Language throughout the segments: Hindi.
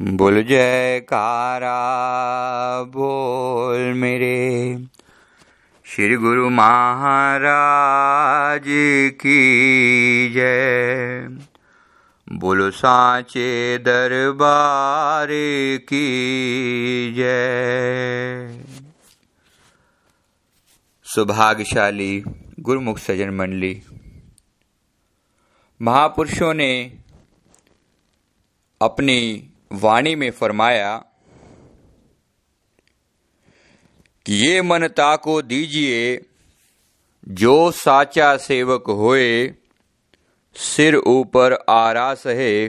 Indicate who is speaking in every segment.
Speaker 1: बोल जयकारा बोल मेरे। श्री गुरु महाराज की जय। बोलो साचे दरबार की जय। सुभाग्यशाली गुरुमुख सजन मंडली, महापुरुषों ने अपनी वाणी में फरमाया, कि ये मन ताको दीजिए, जो साचा सेवक होए, सिर ऊपर आरास है,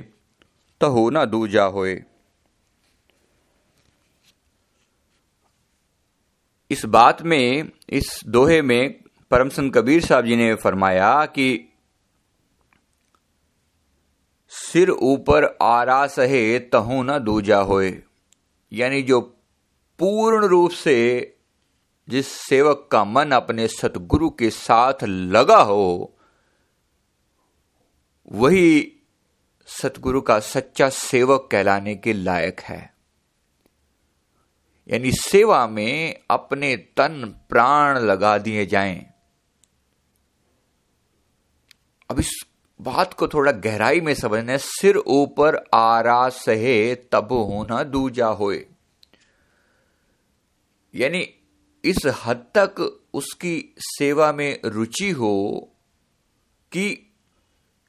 Speaker 1: तहु न दूजा होए। इस बात में, इस दोहे में परमसंत कबीर साहब जी ने फरमाया कि सिर ऊपर आरा सहे तहु न दूजा होए। यानी जो पूर्ण रूप से जिस सेवक का मन अपने सतगुरु के साथ लगा हो, वही सतगुरु का सच्चा सेवक कहलाने के लायक है। यानी सेवा में अपने तन प्राण लगा दिए जाएँ। अब इस बात को थोड़ा गहराई में समझने, सिर ऊपर आरा सहे तब होना दूजा होए। यानी इस हद तक उसकी सेवा में रुचि हो कि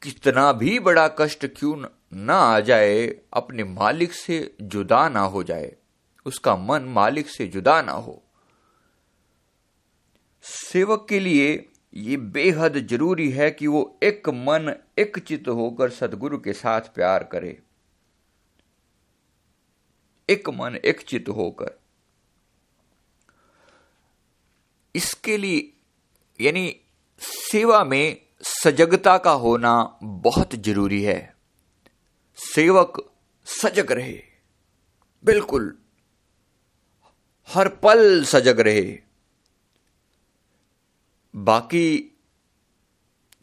Speaker 1: कितना भी बड़ा कष्ट क्यों ना आ जाए, अपने मालिक से जुदा ना हो जाए, उसका मन मालिक से जुदा ना हो। सेवक के लिए ये बेहद ज़रूरी है कि वो एक मन, एक चित होकर सदगुरु के साथ प्यार करे। एक मन, एक चित होकर। इसके लिए, यानी सेवा में सजगता का होना बहुत ज़रूरी है। सेवक सजग रहे, बिल्कुल। हर पल सजग रहे। बाकी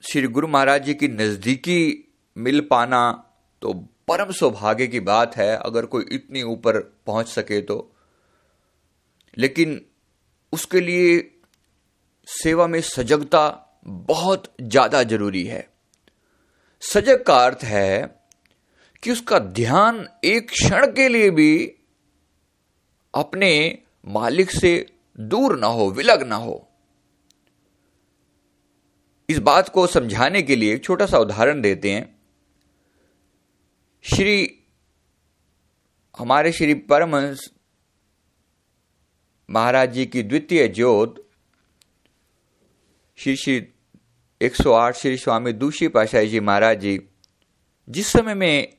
Speaker 1: श्री गुरु महाराज जी की नजदीकी मिल पाना तो परम सौभाग्य की बात है, अगर कोई इतनी ऊपर पहुँच सके तो। लेकिन उसके लिए सेवा में सजगता बहुत ज़्यादा ज़रूरी है। सजग का अर्थ है कि उसका ध्यान एक क्षण के लिए भी अपने मालिक से दूर ना हो, विलग ना हो। इस बात को समझाने के लिए एक छोटा सा उदाहरण देते हैं। श्री, हमारे श्री परमहंस महाराज जी की द्वितीय ज्योत, श्री श्री 108 श्री स्वामी दूषी पाशाही जी महाराज जी, जिस समय में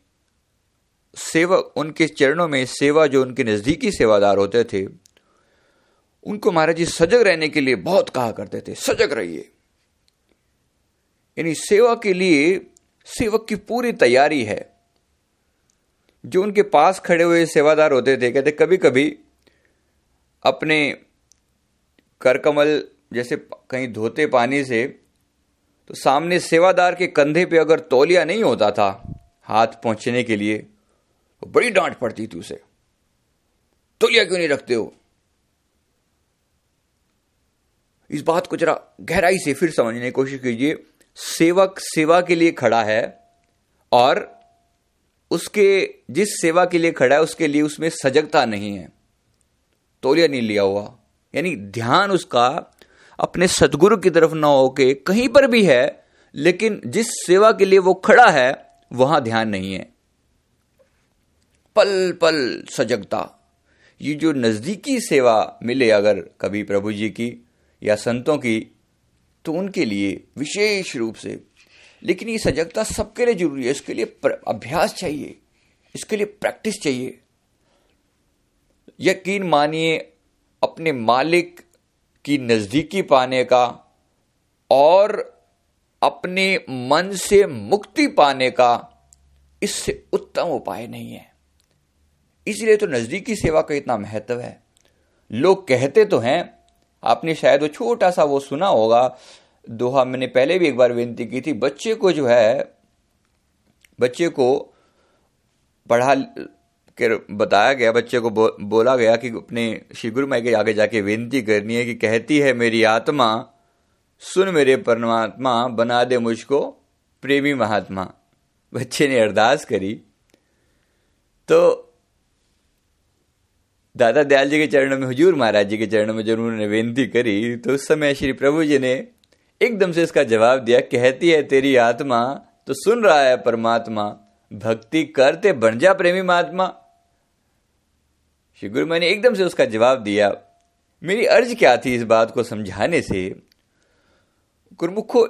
Speaker 1: सेवक उनके चरणों में सेवा, जो उनके नजदीकी सेवादार होते थे, उनको महाराज जी सजग रहने के लिए बहुत कहा करते थे, सजग रहिए। यानी सेवा के लिए सेवक की पूरी तैयारी है। जो उनके पास खड़े हुए सेवादार होते थे, कहते कभी कभी अपने करकमल जैसे कहीं धोते पानी से तो सामने सेवादार के कंधे पे अगर तौलिया नहीं होता था, हाथ पहुँचने के लिए तो बड़ी डांट पड़ती थी उसे। तौलिया क्यों नहीं रखते हो? इस बात को जरा गहराई से फिर समझने की कोशिश कीजिए। सेवक सेवा के लिए खड़ा है और उसके, जिस सेवा के लिए खड़ा है, उसके लिए उसमें सजगता नहीं है। तोलिया नहीं लिया हुआ। यानी ध्यान उसका अपने सदगुरु की तरफ़ ना होके कहीं पर भी है, लेकिन जिस सेवा के लिए वो खड़ा है, वहाँ ध्यान नहीं है। पल पल सजगता। ये जो नजदीकी सेवा मिले अगर कभी प्रभु जी की या संतों की तो उनके लिए विशेष रूप से। लेकिन ये सजगता सबके लिए ज़रूरी है। इसके लिए अभ्यास चाहिए। इसके लिए प्रैक्टिस चाहिए। यकीन मानिए, अपने मालिक की नजदीकी पाने का और अपने मन से मुक्ति पाने का इससे उत्तम उपाय नहीं है। इसलिए तो नजदीकी सेवा का इतना महत्व है। लोग कहते तो हैं आपने शायद वो छोटा सा वो सुना होगा। दोहा मैंने पहले भी एक बार विनती की थी बच्चे को जो है बच्चे को पढ़ा के बताया गया बच्चे को बो, बोला गया कि अपने श्री गुरु माई के आगे जाके विनती करनी है कि कहती है मेरी आत्मा सुन मेरे परमात्मा बना दे मुझको प्रेमी महात्मा। बच्चे ने अरदास करी। तो दादा दयाल जी के चरणों में, हुजूर महाराज जी के चरणों में जब उन्होंने विनती करी तो उस समय श्री प्रभु जी ने एकदम से इसका जवाब दिया, कहती है, तेरी आत्मा तो सुन रहा है, परमात्मा। भक्ति करते बन जा, प्रेमी महात्मा। श्री गुरु मैंने एकदम से उसका जवाब दिया, मेरी अर्ज़ क्या थी इस बात को समझाने से? गुरुमुखो,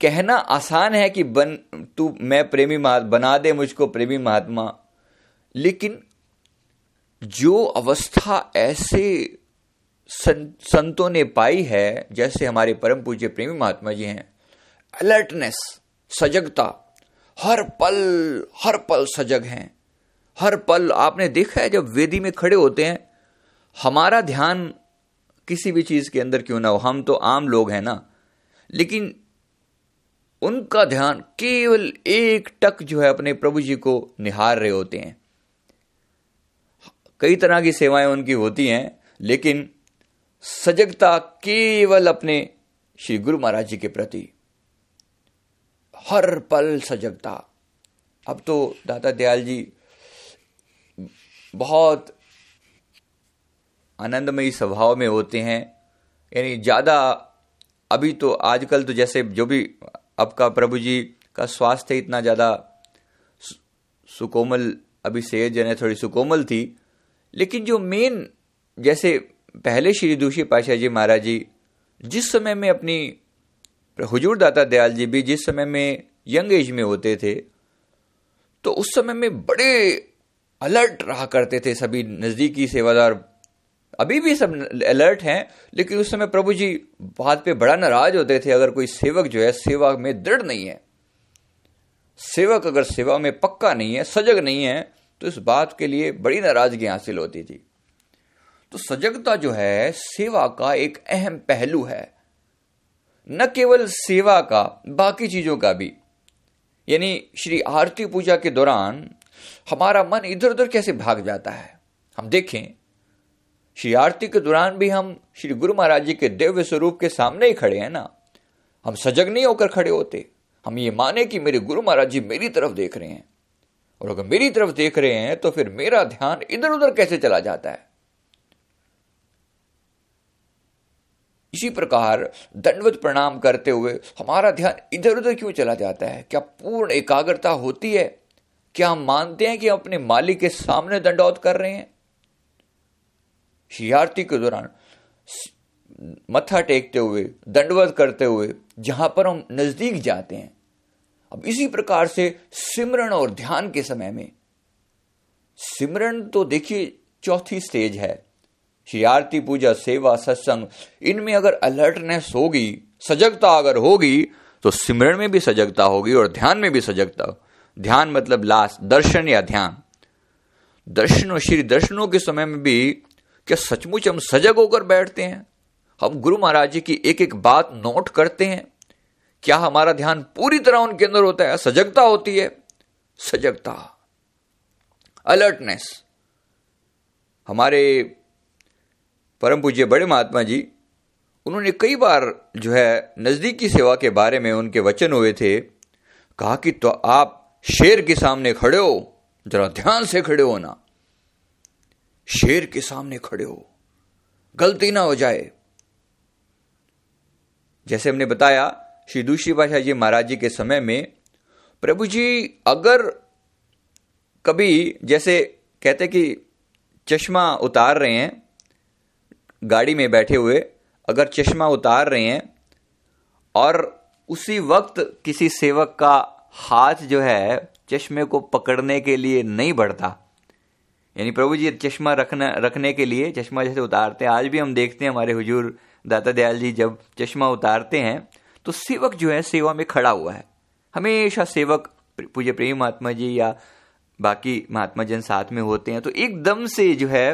Speaker 1: कहना आसान है कि बन, तू, मैं प्रेमी बना दे मुझको प्रेमी महात्मा। लेकिन जो अवस्था ऐसे संतों ने पाई है, जैसे हमारे परम पूज्य प्रेमी महात्मा जी हैं अलर्टनेस सजगता, हर पल हर पल सजग हैं। हर पल आपने देखा है जब वेदी में खड़े होते हैं, हमारा ध्यान किसी भी चीज़ के अंदर क्यों ना हो? हम तो आम लोग हैं ना। लेकिन उनका ध्यान केवल एक टक जो है अपने प्रभु जी को निहार रहे होते हैं। कई तरह की सेवाएँ उनकी होती हैं, लेकिन सजगता केवल अपने श्री गुरु महाराज जी के प्रति। हर पल सजगता। अब तो दादा दयाल जी, बहुत आनंदमयी स्वभाव में होते हैं, यानी ज़्यादा अभी तो आजकल तो जैसे जो भी आपका प्रभु जी का स्वास्थ्य इतना ज़्यादा सुकोमल, अभी सेहत जने थोड़ी सुकोमल थी लेकिन जो मेन जैसे पहले श्री दूषी पाशाह जी महाराज जी, जिस समय में अपनी हुजूर दाता दयाल जी भी जिस समय में यंग एज में होते थे तो उस समय में बड़े अलर्ट रहा करते थे सभी नजदीकी सेवादार। अभी भी सब अलर्ट हैं, लेकिन उस समय प्रभु जी बात पे बड़ा नाराज़ होते थे, अगर कोई सेवक जो है, सेवा में दृढ़ नहीं है। सेवक अगर सेवा में पक्का नहीं है, सजग नहीं है तो इस बात के लिए बड़ी नाराज़गी हासिल होती थी। तो सजगता जो है, सेवा का एक अहम पहलू है। न केवल सेवा का, बाकी चीज़ों का भी। यानी श्री आरती पूजा के दौरान हमारा मन इधर उधर कैसे भाग जाता है? हम देखें, श्री आरती के दौरान भी हम श्री गुरु महाराज जी के दिव्य स्वरूप के सामने ही खड़े हैं ना। हम सजग नहीं होकर खड़े होते। हम ये माने कि मेरे गुरु महाराज जी मेरी तरफ़ देख रहे हैं। और अगर मेरी तरफ़ देख रहे हैं तो फिर मेरा ध्यान इधर उधर कैसे चला जाता है? इसी प्रकार दंडवत प्रणाम करते हुए हमारा ध्यान इधर उधर क्यों चला जाता है? क्या पूर्ण एकाग्रता होती है? क्या हम मानते हैं कि हम अपने मालिक के सामने दंडौत कर रहे हैं? शियारती के दौरान मत्था टेकते हुए, दंडवत करते हुए, जहाँ पर हम नज़दीक जाते हैं अब इसी प्रकार से सिमरण और ध्यान के समय में सिमरण तो देखिए चौथी स्टेज है। श्री आरती पूजा, सेवा, सत्संग, इनमें अगर अलर्टनेस होगी, सजगता अगर होगी तो सिमरण में भी सजगता होगी और ध्यान में भी सजगता। हो ध्यान मतलब लास्ट दर्शन या ध्यान। दर्शनों श्री दर्शनों के समय में भी क्या सचमुच हम सजग होकर बैठते हैं? हम गुरु महाराज जी की एक एक बात नोट करते हैं। क्या हमारा ध्यान पूरी तरह उनके अंदर होता है? सजगता होती है। सजगता अलर्टनेस हमारे परम पूज्य बड़े महात्मा जी, उन्होंने कई बार जो है नजदीकी सेवा के बारे में उनके वचन हुए थे। कहा कि तो आप शेर के सामने खड़े हो, जरा ध्यान से खड़े हो ना शेर के सामने खड़े हो, गलती ना हो जाए। जैसे हमने बताया श्री दूसरी पाशाह जी महाराज जी के समय में प्रभु जी अगर कभी जैसे कहते कि चश्मा उतार रहे हैं, गाड़ी में बैठे हुए, अगर चश्मा उतार रहे हैं और उसी वक्त किसी सेवक का हाथ जो है चश्मे को पकड़ने के लिए नहीं बढ़ता, यानी प्रभु जी चश्मा रखना, रखने के लिए चश्मा जैसे उतारते हैं, आज भी हम देखते हैं हमारे हुजूर दाता दयाल जी जब चश्मा उतारते हैं तो सेवक जो है, सेवा में खड़ा हुआ है। हमेशा सेवक, पूज्य प्रेम महात्मा जी या बाकी महात्मा जन साथ में होते हैं तो एकदम से जो है,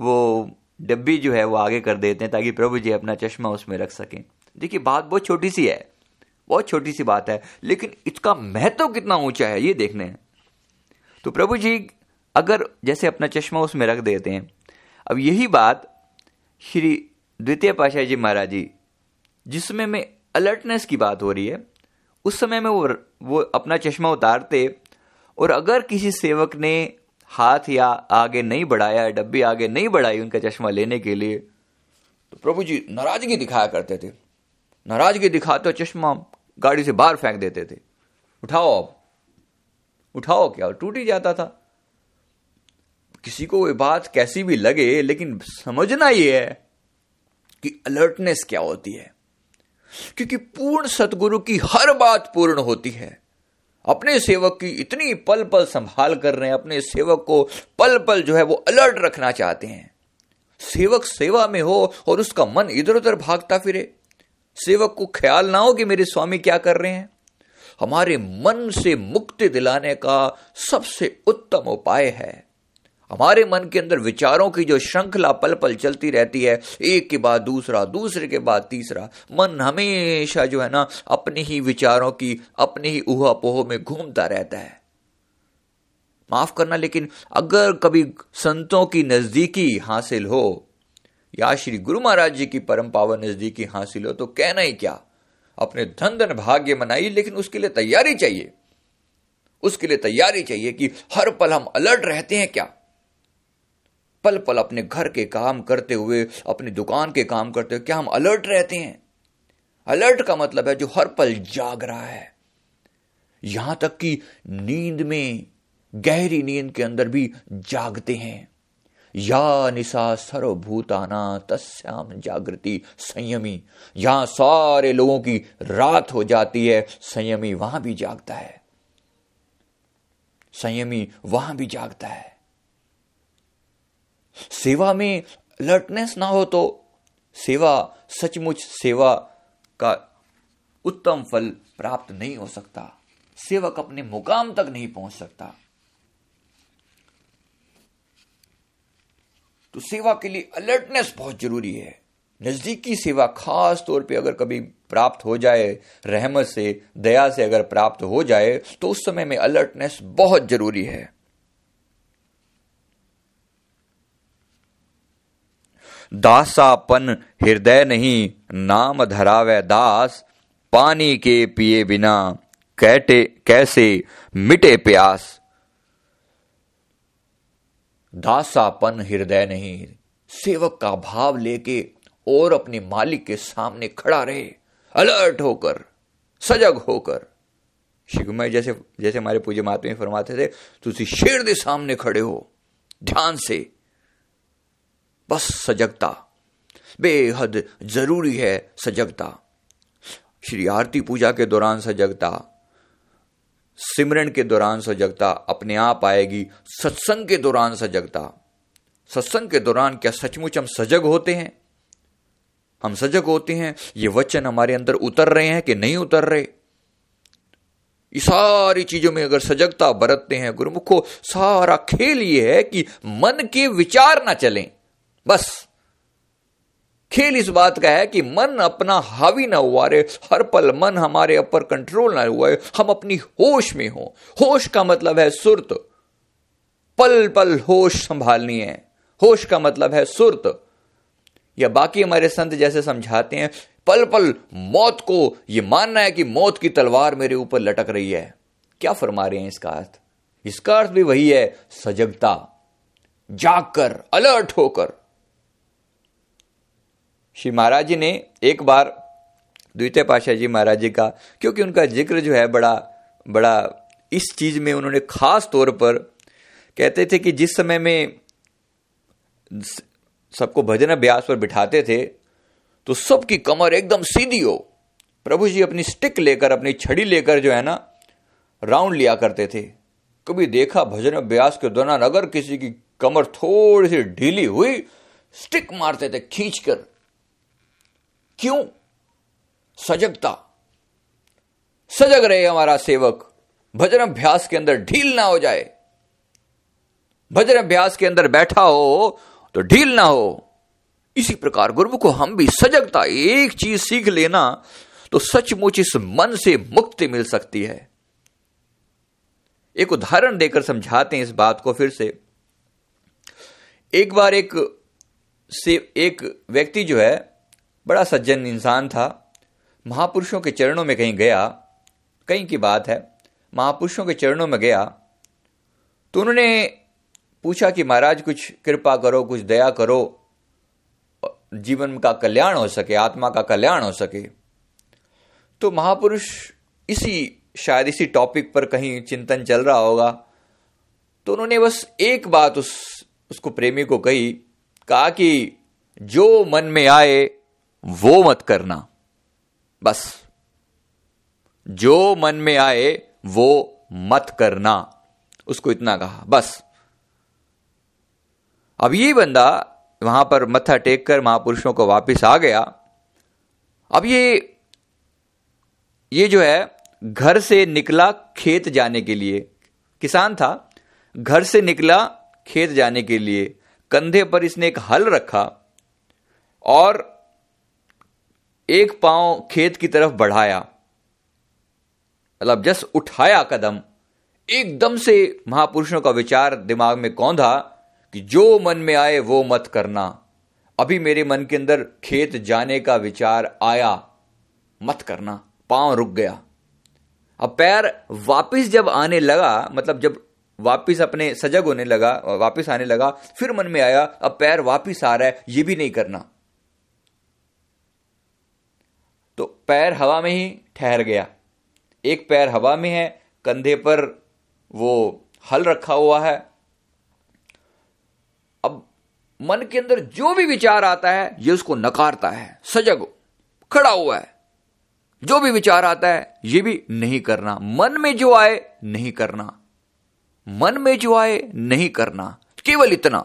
Speaker 1: वो डब्बी जो है, वो आगे कर देते हैं, ताकि प्रभु जी अपना चश्मा उसमें रख सकें। देखिए, बात बहुत छोटी सी है, बहुत छोटी सी बात है, लेकिन इसका महत्व कितना ऊँचा है, ये देखने हैं। तो प्रभु जी, अगर जैसे अपना चश्मा उसमें रख देते हैं, अब यही बात श्री द्वितीय पाशाह जी महाराज जी, जिसमें में अलर्टनेस की बात हो रही है। उस समय में वो वो अपना चश्मा उतारते और अगर किसी सेवक ने हाथ या आगे नहीं बढ़ाया, डब्बी आगे नहीं बढ़ाई उनका चश्मा लेने के लिए तो प्रभु जी नाराज़गी दिखाया करते थे। नाराज़गी दिखाते चश्मा गाड़ी से बाहर फेंक देते थे। उठाओ अब। उठाओ क्या? टूट ही जाता था। किसी को ये बात कैसी भी लगे, लेकिन समझना यह है कि अलर्टनेस क्या होती है। क्योंकि पूर्ण सतगुरु की हर बात पूर्ण होती है। अपने सेवक की इतनी पल पल संभाल कर रहे हैं, अपने सेवक को पल पल जो है वो अलर्ट रखना चाहते हैं। सेवक सेवा में हो और उसका मन इधर उधर भागता फिरे। सेवक को ख्याल ना हो कि मेरे स्वामी क्या कर रहे हैं। हमारे मन से मुक्ति दिलाने का सबसे उत्तम उपाय है। हमारे मन के अंदर विचारों की जो श्रृंखला पल पल चलती रहती है, एक के बाद दूसरा, दूसरे के बाद तीसरा, मन हमेशा जो है ना, अपने ही विचारों की, अपने ही उहापोह में घूमता रहता है। माफ़ करना, लेकिन अगर कभी संतों की नजदीकी हासिल हो, या श्री गुरु महाराज जी की परम पावन नजदीकी हासिल हो तो कहना ही क्या? अपने धन धन भाग्य मनाइए, लेकिन उसके लिए तैयारी चाहिए। उसके लिए तैयारी चाहिए कि हर पल हम अलर्ट रहते हैं क्या? पल पल अपने घर के काम करते हुए, अपनी दुकान के काम करते हुए, क्या हम अलर्ट रहते हैं? अलर्ट का मतलब है जो हर पल जाग रहा है। यहाँ तक कि नींद में, गहरी नींद के अंदर भी जागते हैं। या निशा सर्वभूताना तस्याम जागृति संयमी। यहाँ सारे लोगों की रात हो जाती है, संयमी वहाँ भी जागता है। संयमी वहाँ भी जागता है। सेवा में अलर्टनेस ना हो तो सेवा, सचमुच सेवा का उत्तम फल प्राप्त नहीं हो सकता। सेवक अपने मुकाम तक नहीं पहुँच सकता। तो सेवा के लिए अलर्टनेस बहुत ज़रूरी है। नजदीकी सेवा खास तौर पे अगर कभी प्राप्त हो जाए, रहमत से, दया से अगर प्राप्त हो जाए तो उस समय में अलर्टनेस बहुत ज़रूरी है। दासापन हृदय नहीं, नाम धरावे दास, पानी के पिए बिना कैटे, कैसे मिटे प्यास। दासापन हृदय नहीं, सेवक का भाव लेके और अपने मालिक के सामने खड़ा रहे, अलर्ट होकर, सजग होकर। शिवमय जैसे जैसे हमारे पूज्य महात्मा फरमाते थे तुम शेर के सामने खड़े हो, ध्यान से। बस सजगता। बेहद ज़रूरी है सजगता। श्री आरती पूजा के दौरान सजगता, सिमरन के दौरान सजगता, अपने आप आएगी सत्संग के दौरान सजगता। सत्संग के दौरान क्या सचमुच हम सजग होते हैं? हम सजग होते हैं, ये वचन हमारे अंदर उतर रहे हैं कि नहीं उतर रहे? ये सारी चीज़ों में अगर सजगता बरतते हैं, गुरुमुखो, सारा खेल ये है कि मन के विचार ना चलें। बस। खेल इस बात का है कि मन अपना हावी ना हुआ रे हर पल मन हमारे ऊपर कंट्रोल ना हुआ हम अपनी होश में हो। होश का मतलब है सुरत। पल पल होश संभालनी है। होश का मतलब है सुरत। या बाकी हमारे संत जैसे समझाते हैं, पल पल मौत को यह मानना है कि मौत की तलवार मेरे ऊपर लटक रही है। क्या फरमा रहे हैं इसका अर्थ? इसका अर्थ भी वही है, सजगता। जागकर अलर्ट होकर। श्री महाराज जी ने एक बार द्वितीय पाशाह जी महाराज जी का, क्योंकि उनका ज़िक्र जो है बड़ा बड़ा इस चीज़ में उन्होंने खास तौर पर कहते थे कि जिस समय में सबको भजन अभ्यास पर बिठाते थे तो सबकी कमर एकदम सीधी हो। प्रभु जी अपनी स्टिक लेकर, अपनी छड़ी लेकर जो है ना राउंड लिया करते थे। कभी देखा भजन अभ्यास के दौरान अगर किसी की कमर थोड़ी सी ढीली हुई स्टिक मारते थे, खींचकर। क्यों? सजगता। सजग रहे हमारा सेवक। भजन अभ्यास के अंदर ढील ना हो जाए। भजन अभ्यास के अंदर बैठा हो तो ढील ना हो। इसी प्रकार गुरु को हम भी सजगता, एक चीज़ सीख लेना तो सचमुच इस मन से मुक्ति मिल सकती है। एक उदाहरण देकर समझाते हैं इस बात को फिर से। एक बार एक से, एक व्यक्ति जो है बड़ा सज्जन इंसान था। महापुरुषों के चरणों में कहीं गया, कहीं की बात है, महापुरुषों के चरणों में गया तो उन्होंने पूछा कि महाराज, कुछ कृपा करो, कुछ दया करो, जीवन का कल्याण हो सके, आत्मा का कल्याण हो सके। तो महापुरुष इसी, शायद इसी टॉपिक पर कहीं चिंतन चल रहा होगा। तो उन्होंने बस एक बात उस, उसको प्रेमी को कही, कहा कि जो मन में आए वो मत करना। बस। जो मन में आए, वो मत करना। उसको इतना कहा। बस। अब ये बंदा वहाँ पर मत्था टेक कर महापुरुषों को वापिस आ गया। अब ये ये जो है, घर से निकला खेत जाने के लिए। किसान था। घर से निकला खेत जाने के लिए। कंधे पर इसने एक हल रखा। और एक पाँव खेत की तरफ़ बढ़ाया। मतलब जस्ट उठाया कदम। एकदम से महापुरुषों का विचार दिमाग में कौंधा कि जो मन में आए वो मत करना। अभी मेरे मन के अंदर खेत जाने का विचार आया। मत करना। पाँव रुक गया। अब पैर वापिस जब आने लगा मतलब जब वापिस अपने सजग होने लगा, वापिस आने लगा, फिर मन में आया, अब पैर वापिस आ रहा है, ये भी नहीं करना। तो पैर हवा में ही ठहर गया। एक पैर हवा में है, कंधे पर वो हल रखा हुआ है। अब मन के अंदर जो भी विचार आता है, ये उसको नकारता है, सजग खड़ा हुआ है। जो भी विचार आता है, ये भी नहीं करना। मन में जो आए, नहीं करना। मन में जो आए, नहीं करना। केवल इतना।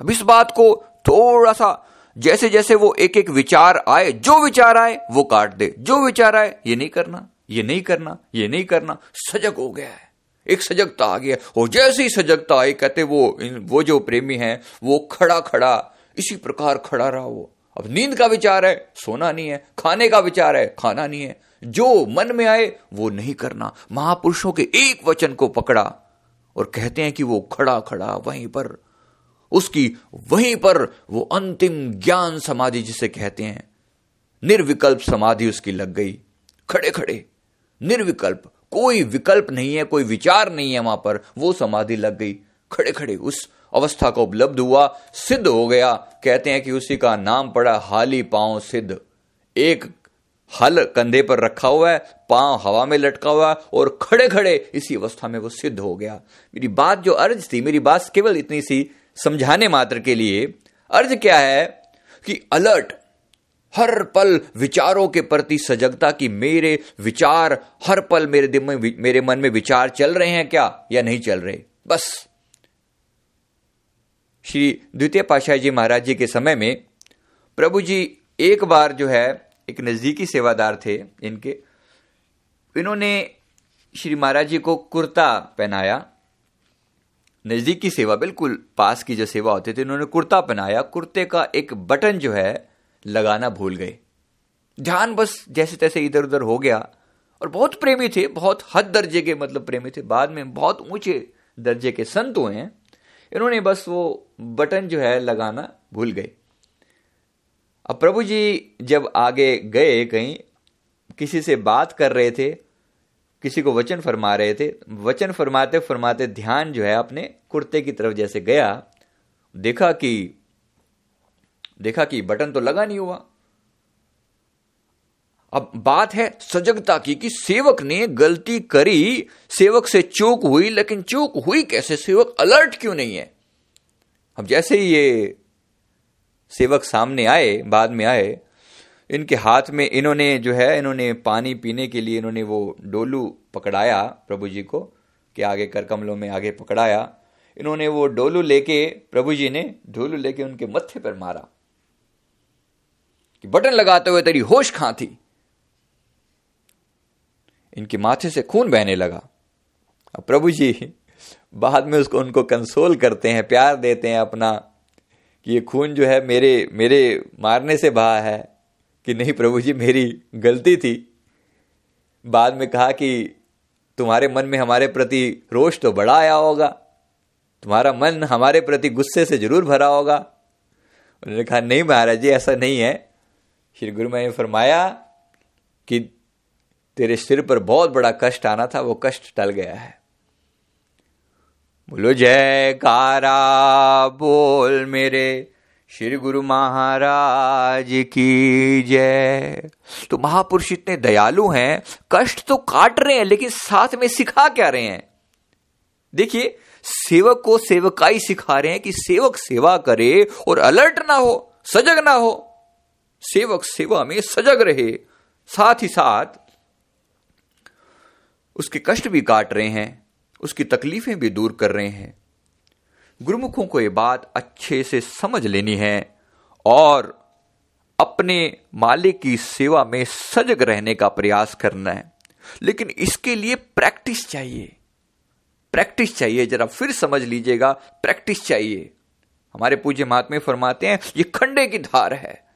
Speaker 1: अब इस बात को थोड़ा सा जैसे जैसे वो एक एक विचार आए, जो विचार आए, वो काट दे। जो विचार आए, ये नहीं करना, ये नहीं करना, ये नहीं करना। सजग हो गया है। एक सजगता आ गया और जैसे ही सजगता आई, कहते वो वो जो प्रेमी है, वो खड़ा खड़ा इसी प्रकार खड़ा रहा वो। अब नींद का विचार है, सोना नहीं है, खाने का विचार है, खाना नहीं है। जो मन में आए, वो नहीं करना। महापुरुषों के एक वचन को पकड़ा और कहते हैं कि वो खड़ा खड़ा वहीं पर उसकी वहीं पर वो अंतिम ज्ञान समाधि जिसे कहते हैं, निर्विकल्प समाधि उसकी लग गई। खड़े खड़े। निर्विकल्प। कोई विकल्प नहीं है, कोई विचार नहीं है वहाँ पर। वो समाधि लग गई। खड़े खड़े। उस अवस्था को उपलब्ध हुआ, सिद्ध हो गया। कहते हैं कि उसी का नाम पड़ा हाली पाँव सिद्ध। एक हल कंधे पर रखा हुआ है, पाँव हवा में लटका हुआ और खड़े खड़े इसी अवस्था में वो सिद्ध हो गया। मेरी बात जो अर्ज़ थी, मेरी बात केवल इतनी सी समझाने मात्र के लिए अर्ज़ क्या है कि अलर्ट, हर पल विचारों के प्रति सजगता की मेरे विचार, हर पल मेरे दिल में मेरे मन में विचार चल रहे हैं क्या या नहीं चल रहे? बस। श्री द्वितीय पाशाह जी महाराज जी के समय में प्रभु जी एक बार जो है, एक नजदीकी सेवादार थे इनके। इन्होंने श्री महाराज जी को कुर्ता पहनाया। नजदीकी सेवा, बिल्कुल पास की जो सेवा होती थी इन्होंने कुर्ता पहनाया। कुर्ते का एक बटन जो है, लगाना भूल गए। ध्यान बस जैसे तैसे इधर उधर हो गया। और बहुत प्रेमी थे, बहुत हद दर्जे के मतलब प्रेमी थे। बाद में बहुत ऊँचे दर्जे के संत हुए हैं। इन्होंने बस वो बटन जो है, लगाना भूल गए। अब प्रभु जी जब आगे गए कहीं, किसी से बात कर रहे थे किसी को वचन फरमा रहे थे, वचन फरमाते फरमाते ध्यान जो है अपने कुर्ते की तरफ़ जैसे गया, देखा कि देखा कि बटन तो लगा नहीं हुआ। अब बात है सजगता की कि सेवक ने गलती करी, सेवक से चूक हुई, लेकिन चूक हुई कैसे? सेवक अलर्ट क्यों नहीं है? अब जैसे ही ये सेवक सामने आए, बाद में आए इनके हाथ में इन्होंने जो है, इन्होंने पानी पीने के लिए इन्होंने वो डोलू पकड़ाया प्रभु जी को, कि आगे कर कमलों में आगे पकड़ाया। इन्होंने वो डोलू लेके, प्रभु जी ने डोलू लेके उनके मत्थे पर मारा। कि बटन लगाते हुए तेरी होश कहाँ थी? इनके माथे से खून बहने लगा। अब प्रभु जी बाद में उसको, उनको कंसोल करते हैं, प्यार देते हैं अपना, कि ये खून जो है मेरे मेरे मारने से बहा है। कि नहीं प्रभु जी, मेरी गलती थी। बाद में कहा कि तुम्हारे मन में हमारे प्रति रोष तो बड़ा आया होगा, तुम्हारा मन हमारे प्रति गुस्से से ज़रूर भरा होगा। उन्होंने कहा, नहीं महाराज जी, ऐसा नहीं है। श्री गुरु ने फरमाया कि तेरे सिर पर बहुत बड़ा कष्ट आना था, वो कष्ट टल गया है। बोलो जय जयकारा बोल मेरे श्री गुरु महाराज की जय। तो महापुरुष इतने दयालु हैं, कष्ट तो काट रहे हैं, लेकिन साथ में सिखा क्या रहे हैं? देखिए, सेवक को सेवकाई सिखा रहे हैं कि सेवक सेवा करे और अलर्ट ना हो, सजग ना हो। सेवक सेवा में सजग रहे, साथ ही साथ उसके कष्ट भी काट रहे हैं, उसकी तकलीफें भी दूर कर रहे हैं। गुरुमुखों को यह बात अच्छे से समझ लेनी है और अपने मालिक की सेवा में सजग रहने का प्रयास करना है। लेकिन इसके लिए प्रैक्टिस चाहिए। प्रैक्टिस चाहिए, जरा फिर समझ लीजिएगा, प्रैक्टिस चाहिए। हमारे पूज्य महात्मे फरमाते हैं, ये खंडे की धार है,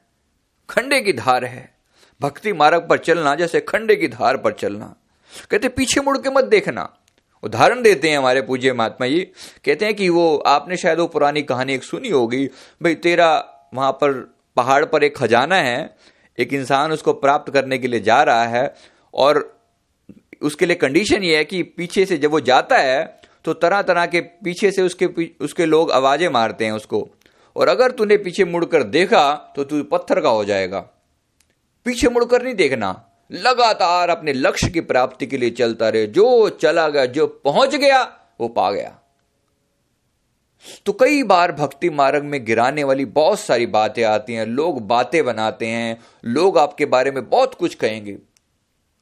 Speaker 1: खंडे की धार है। भक्ति मार्ग पर चलना जैसे खंडे की धार पर चलना। कहते, पीछे मुड़ के मत देखना। उदाहरण देते हैं हमारे पूज्य महात्मा जी। कहते हैं कि वो, आपने शायद वो पुरानी कहानी एक सुनी होगी, भाई तेरा वहाँ पर पहाड़ पर एक खजाना है, एक इंसान उसको प्राप्त करने के लिए जा रहा है और उसके लिए कंडीशन ये है कि पीछे से जब वो जाता है तो तरह तरह के पीछे से उसके उसके लोग आवाज़ें मारते हैं उसको। और अगर तूने पीछे मुड़कर देखा तो तू पत्थर का हो जाएगा। पीछे मुड़कर नहीं देखना। लगातार अपने लक्ष्य की प्राप्ति के लिए चलता रहे। जो चला गया, जो पहुँच गया, वो पा गया। तो कई बार भक्ति मार्ग में गिराने वाली बहुत सारी बातें आती हैं। लोग बातें बनाते हैं, लोग आपके बारे में बहुत कुछ कहेंगे।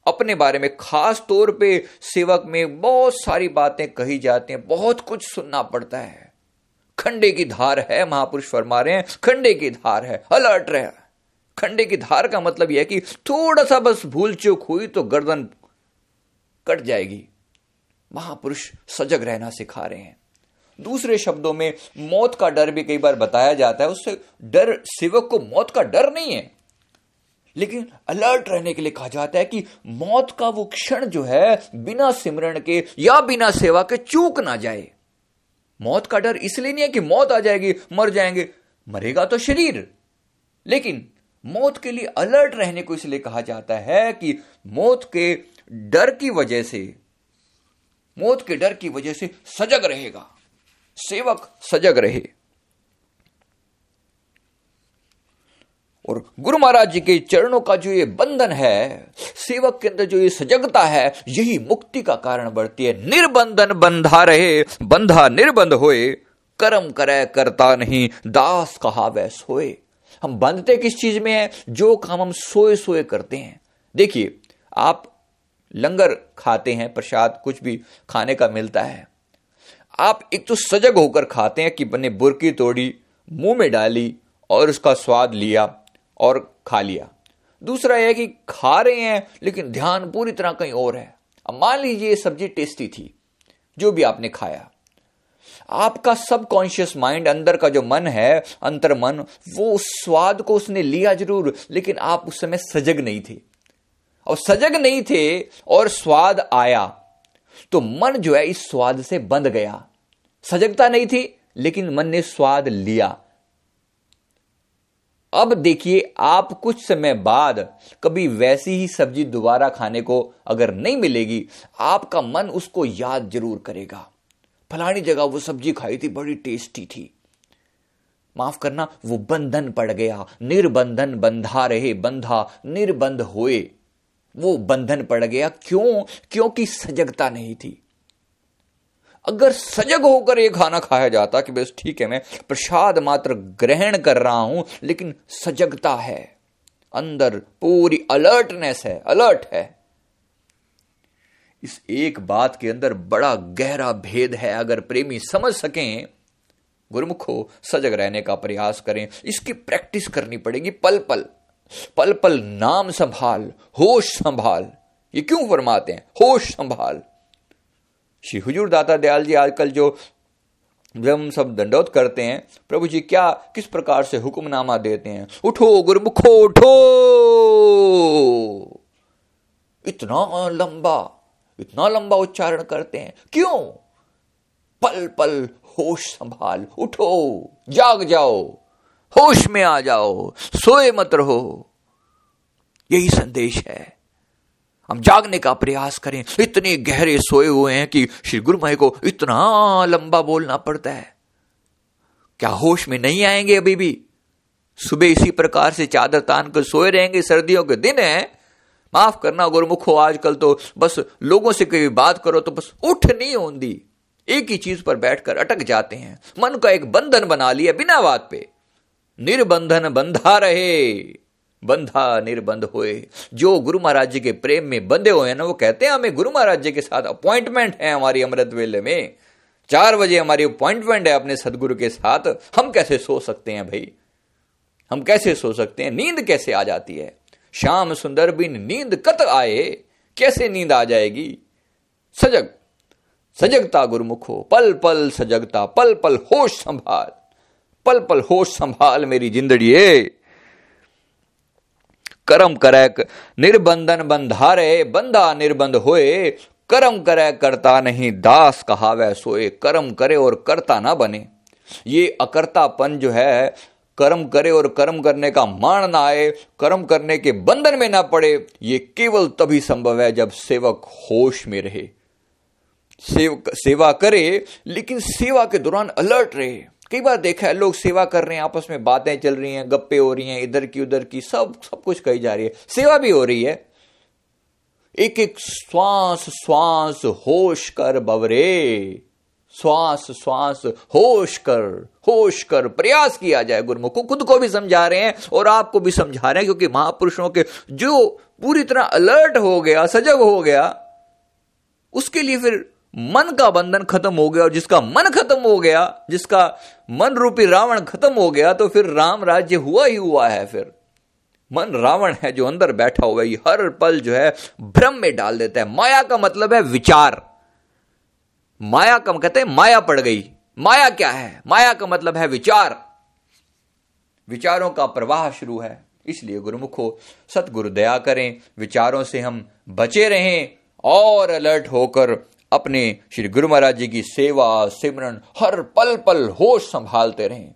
Speaker 1: अपने बारे में खास तौर पे सेवक में बहुत सारी बातें कही जाती हैं। बहुत कुछ सुनना पड़ता है। खंडे की धार है, महापुरुष फरमा रहे हैं, खंडे की धार है, अलर्ट रहे खंडे की धार का मतलब यह है कि थोड़ा सा बस भूल चूक हुई तो गर्दन कट जाएगी। महापुरुष सजग रहना सिखा रहे हैं। दूसरे शब्दों में मौत का डर भी कई बार बताया जाता है। उससे डर सेवक को मौत का डर नहीं है। लेकिन अलर्ट रहने के लिए कहा जाता है कि मौत का वो क्षण जो है, बिना सिमरण के या बिना सेवा के चूक ना जाए। मौत का डर इसलिए नहीं है कि मौत आ जाएगी, मर जाएँगे, मरेगा तो शरीर। लेकिन मौत के लिए अलर्ट रहने को इसलिए कहा जाता है कि मौत के डर की वजह से, मौत के डर की वजह से सजग रहेगा। सेवक सजग रहे। और गुरु महाराज जी के चरणों का जो ये बंधन है, सेवक के अंदर जो ये सजगता है, यही मुक्ति का कारण बढ़ती है। निर्बंधन बंधा रहे, बंधा निर्बंध होए, कर्म करे करता नहीं, दास कहा वैस होए हम बंधते किस चीज़ में है? जो काम हम सोए सोए करते हैं। देखिए, आप लंगर खाते हैं, प्रसाद कुछ भी खाने का मिलता है। आप एक तो सजग होकर खाते हैं कि बने बुरकी तोड़ी, मुँह में डाली और उसका स्वाद लिया और खा लिया। दूसरा यह कि खा रहे हैं, लेकिन ध्यान पूरी तरह कहीं और है। अब मान लीजिए सब्ज़ी टेस्टी थी, जो भी आपने खाया। आपका सबकॉन्शियस माइंड, अंदर का जो मन है अंतर मन वो उस स्वाद को उसने लिया ज़रूर, लेकिन आप उस समय सजग नहीं थे। और सजग नहीं थे और स्वाद आया तो मन जो है इस स्वाद से बंध गया। सजगता नहीं थी, लेकिन मन ने स्वाद लिया। अब देखिए, आप कुछ समय बाद कभी वैसी ही सब्ज़ी दोबारा खाने को अगर नहीं मिलेगी, आपका मन उसको याद ज़रूर करेगा। फलानी जगह वो सब्ज़ी खाई थी, बड़ी टेस्टी थी। माफ़ करना, वो बंधन पड़ गया। निर्बंधन बंधा रहे, बंधा, निर्बंध होए। वो बंधन पड़ गया। क्यों? क्योंकि सजगता नहीं थी। अगर सजग होकर ये खाना खाया जाता कि बस ठीक है, मैं प्रसाद मात्र ग्रहण कर रहा हूँ, लेकिन सजगता है। अंदर पूरी अलर्टनेस है, अलर्ट है। इस एक बात के अंदर बड़ा गहरा भेद है। अगर प्रेमी समझ सकें, गुरुमुखो, सजग रहने का प्रयास करें। इसकी प्रैक्टिस करनी पड़ेगी। पल पल पल पल नाम संभाल, होश संभाल। ये क्यों फरमाते हैं? होश संभाल। श्री हुजूर दाता दयाल जी आजकल जो जब हम सब दंडोत करते हैं, प्रभु जी क्या, किस प्रकार से हुक्मनामा देते हैं? उठो गुरुमुखो, उठो! इतना लंबा इतना लंबा उच्चारण करते हैं। क्यों? पल पल होश संभाल, उठो, जाग जाओ, होश में आ जाओ, सोए मत रहो। यही संदेश है। हम जागने का प्रयास करें। इतने गहरे सोए हुए हैं कि श्री गुरुमय को इतना लंबा बोलना पड़ता है। क्या होश में नहीं आएँगे अभी भी? सुबह इसी प्रकार से चादर तान कर सोए रहेंगे सर्दियों के दिन है। माफ़ करना गुरुमुखो, आजकल तो बस लोगों से कोई बात करो तो बस उठ नहीं होती एक ही चीज़ पर बैठकर अटक जाते हैं। मन का एक बंधन बना लिया बिना बात पे। निर्बंधन बंधा रहे। बंधा निर्बंध होए। जो गुरु महाराज जी के प्रेम में बंधे हुए हैं ना, वो कहते हैं, हमें गुरु महाराज जी के साथ अपॉइंटमेंट है हमारी अमृत वेले में। चार बजे हमारी अपॉइंटमेंट है अपने सदगुरु के साथ। हम कैसे सो सकते हैं भाई? हम कैसे सो सकते हैं? नींद कैसे आ जाती है? श्याम सुंदर बिन नींद कत आए? कैसे नींद आ जाएगी? सजग, सजगता गुरुमुखो पल पल सजगता पल पल होश संभाल पल पल होश संभाल मेरी जिंदड़ी करम करे निर्बंधन बंधारे, बंदा निर्बंध होए। कर्म करे करता नहीं, दास कहावे सोए। कर्म करे और करता ना बने। ये अकर्तापन जो है कर्म करे और कर्म करने का मान ना आए कर्म करने के बंधन में ना पड़े ये केवल तभी संभव है जब सेवक होश में रहे। सेव, सेवा करे लेकिन सेवा के दौरान अलर्ट रहे। कई बार देखा है लोग सेवा कर रहे हैं आपस में बातें चल रही हैं गप्पे हो रही हैं इधर की उधर की सब सब कुछ कही जा रही है। सेवा भी हो रही है। एक एक श्वास श्वास होश कर बवरे। श्वास श्वास होश कर। होश कर, प्रयास किया जाए गुरुमुख, खुद को भी समझा रहे हैं और आपको भी समझा रहे हैं, क्योंकि महापुरुषों के जो पूरी तरह अलर्ट हो गया, सजग हो गया, उसके लिए फिर मन का बंधन खत्म हो गया और जिसका मन खत्म हो गया, जिसका मन रूपी रावण खत्म हो गया तो फिर राम राज्य हुआ ही हुआ है फिर। मन रावण है जो अंदर बैठा हुआ है हर पल जो है भ्रम में डाल देता है। माया का मतलब है विचार। माया कम कहते हैं, माया पड़ गई। माया क्या है? माया का मतलब है विचार। विचारों का प्रवाह शुरू है। इसलिए गुरुमुखो सतगुरु दया करें, विचारों से हम बचे रहें और अलर्ट होकर अपने श्री गुरु महाराज जी की सेवा, सिमरन, हर पल पल होश संभालते रहें।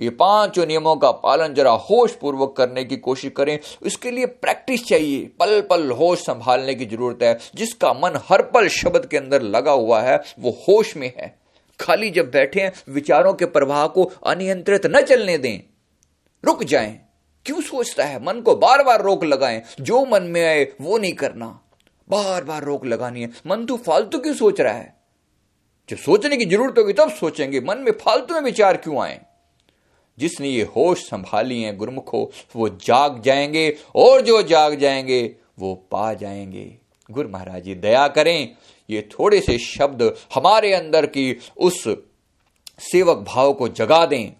Speaker 1: ये पाँचों नियमों का पालन जरा होश पूर्वक करने की कोशिश करें। इसके लिए प्रैक्टिस चाहिए। पल पल होश संभालने की ज़रूरत है। जिसका मन हर पल शब्द के अंदर लगा हुआ है, वो होश में है। खाली जब बैठे हैं, विचारों के प्रवाह को अनियंत्रित न चलने दें। रुक जाएँ। क्यों सोचता है? मन को बार बार रोक लगाएँ। जो मन में आए, वो नहीं करना। बार बार रोक लगानी है। मन तो फालतू क्यों सोच रहा है? जब सोचने की ज़रूरत होगी, तब सोचेंगे। मन में फालतू में विचार क्यों आए? जिसने ये होश संभाली है गुरमुखो वो जाग जाएँगे, और जो जाग जाएँगे, वो पा जाएँगे। गुरु महाराज जी, दया करें। ये थोड़े से शब्द हमारे अंदर की उस सेवक भाव को जगा दें,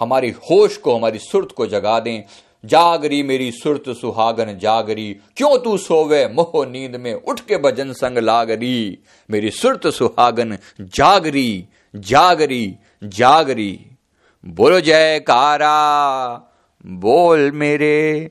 Speaker 1: हमारी होश को, हमारी सुरत को जगा दें, जागरी मेरी सुरत सुहागन जागरी, क्यों तू सोवे मोह नींद में? उठ के भजन संग लागरी, मेरी सुरत सुहागन जागरी जागरी जागरी। बोलो, जयकारा, बोल मेरे